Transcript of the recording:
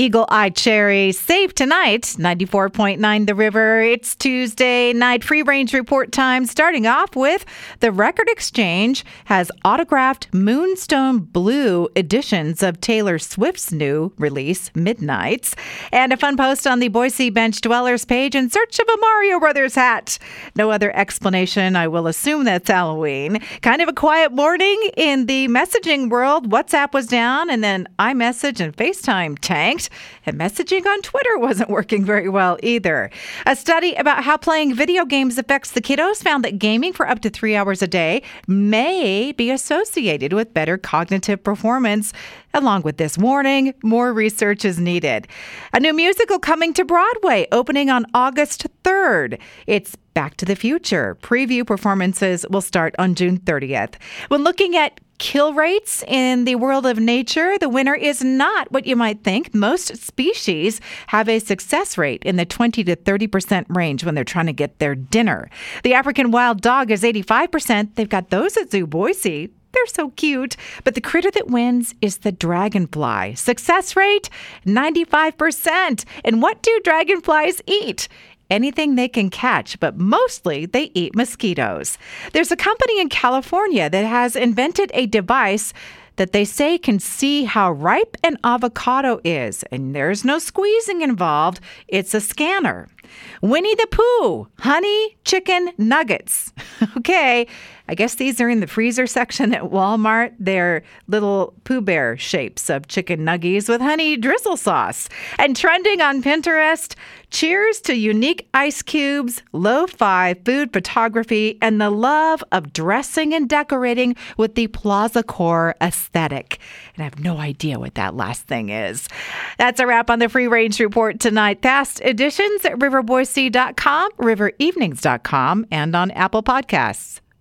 Eagle Eye Cherry. Save Tonight, 94.9 The River. It's Tuesday night free range report time. Starting off with the Record Exchange has autographed Moonstone Blue editions of Taylor Swift's new release, Midnights, and a fun post on the Boise Bench Dwellers page in search of a Mario Brothers hat. No other explanation. I will assume that's Halloween. Kind of a quiet morning in the messaging world. WhatsApp was down, and then iMessage and FaceTime tanked. And messaging on Twitter wasn't working very well either. A study about how playing video games affects the kiddos found that gaming for up to three hours a day may be associated with better cognitive performance. Along with this warning, more research is needed. A new musical coming to Broadway, opening on August 3rd. It's Back to the Future. Preview performances will start on June 30th. When looking at kill rates in the world of nature, the winner is not what you might think. Most species have a success rate in the 20 to 30% range when they're trying to get their dinner. The African wild dog is 85%. They've got those at Zoo Boise. They're so cute. But the critter that wins is the dragonfly. Success rate 95%. And what do dragonflies eat? Anything they can catch, but mostly they eat mosquitoes. There's a company in California that has invented a device that they say can see how ripe an avocado is, and there's no squeezing involved. It's a scanner. Winnie the Pooh, honey chicken nuggets. okay, I guess these are in the freezer section at Walmart. They're little Pooh Bear shapes of chicken nuggies with honey drizzle sauce. And trending on Pinterest, cheers to unique ice cubes, lo fi food photography, and the love of dressing and decorating with the Plaza Core aesthetic. And I have no idea what that last thing is. That's a wrap on the Free Range Report tonight. Past editions at riverboise.com, riverevenings.com, and on Apple Podcasts.